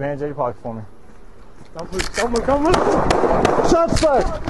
your out of your pocket for me. Don't move, don't move, don't move. Shots fired.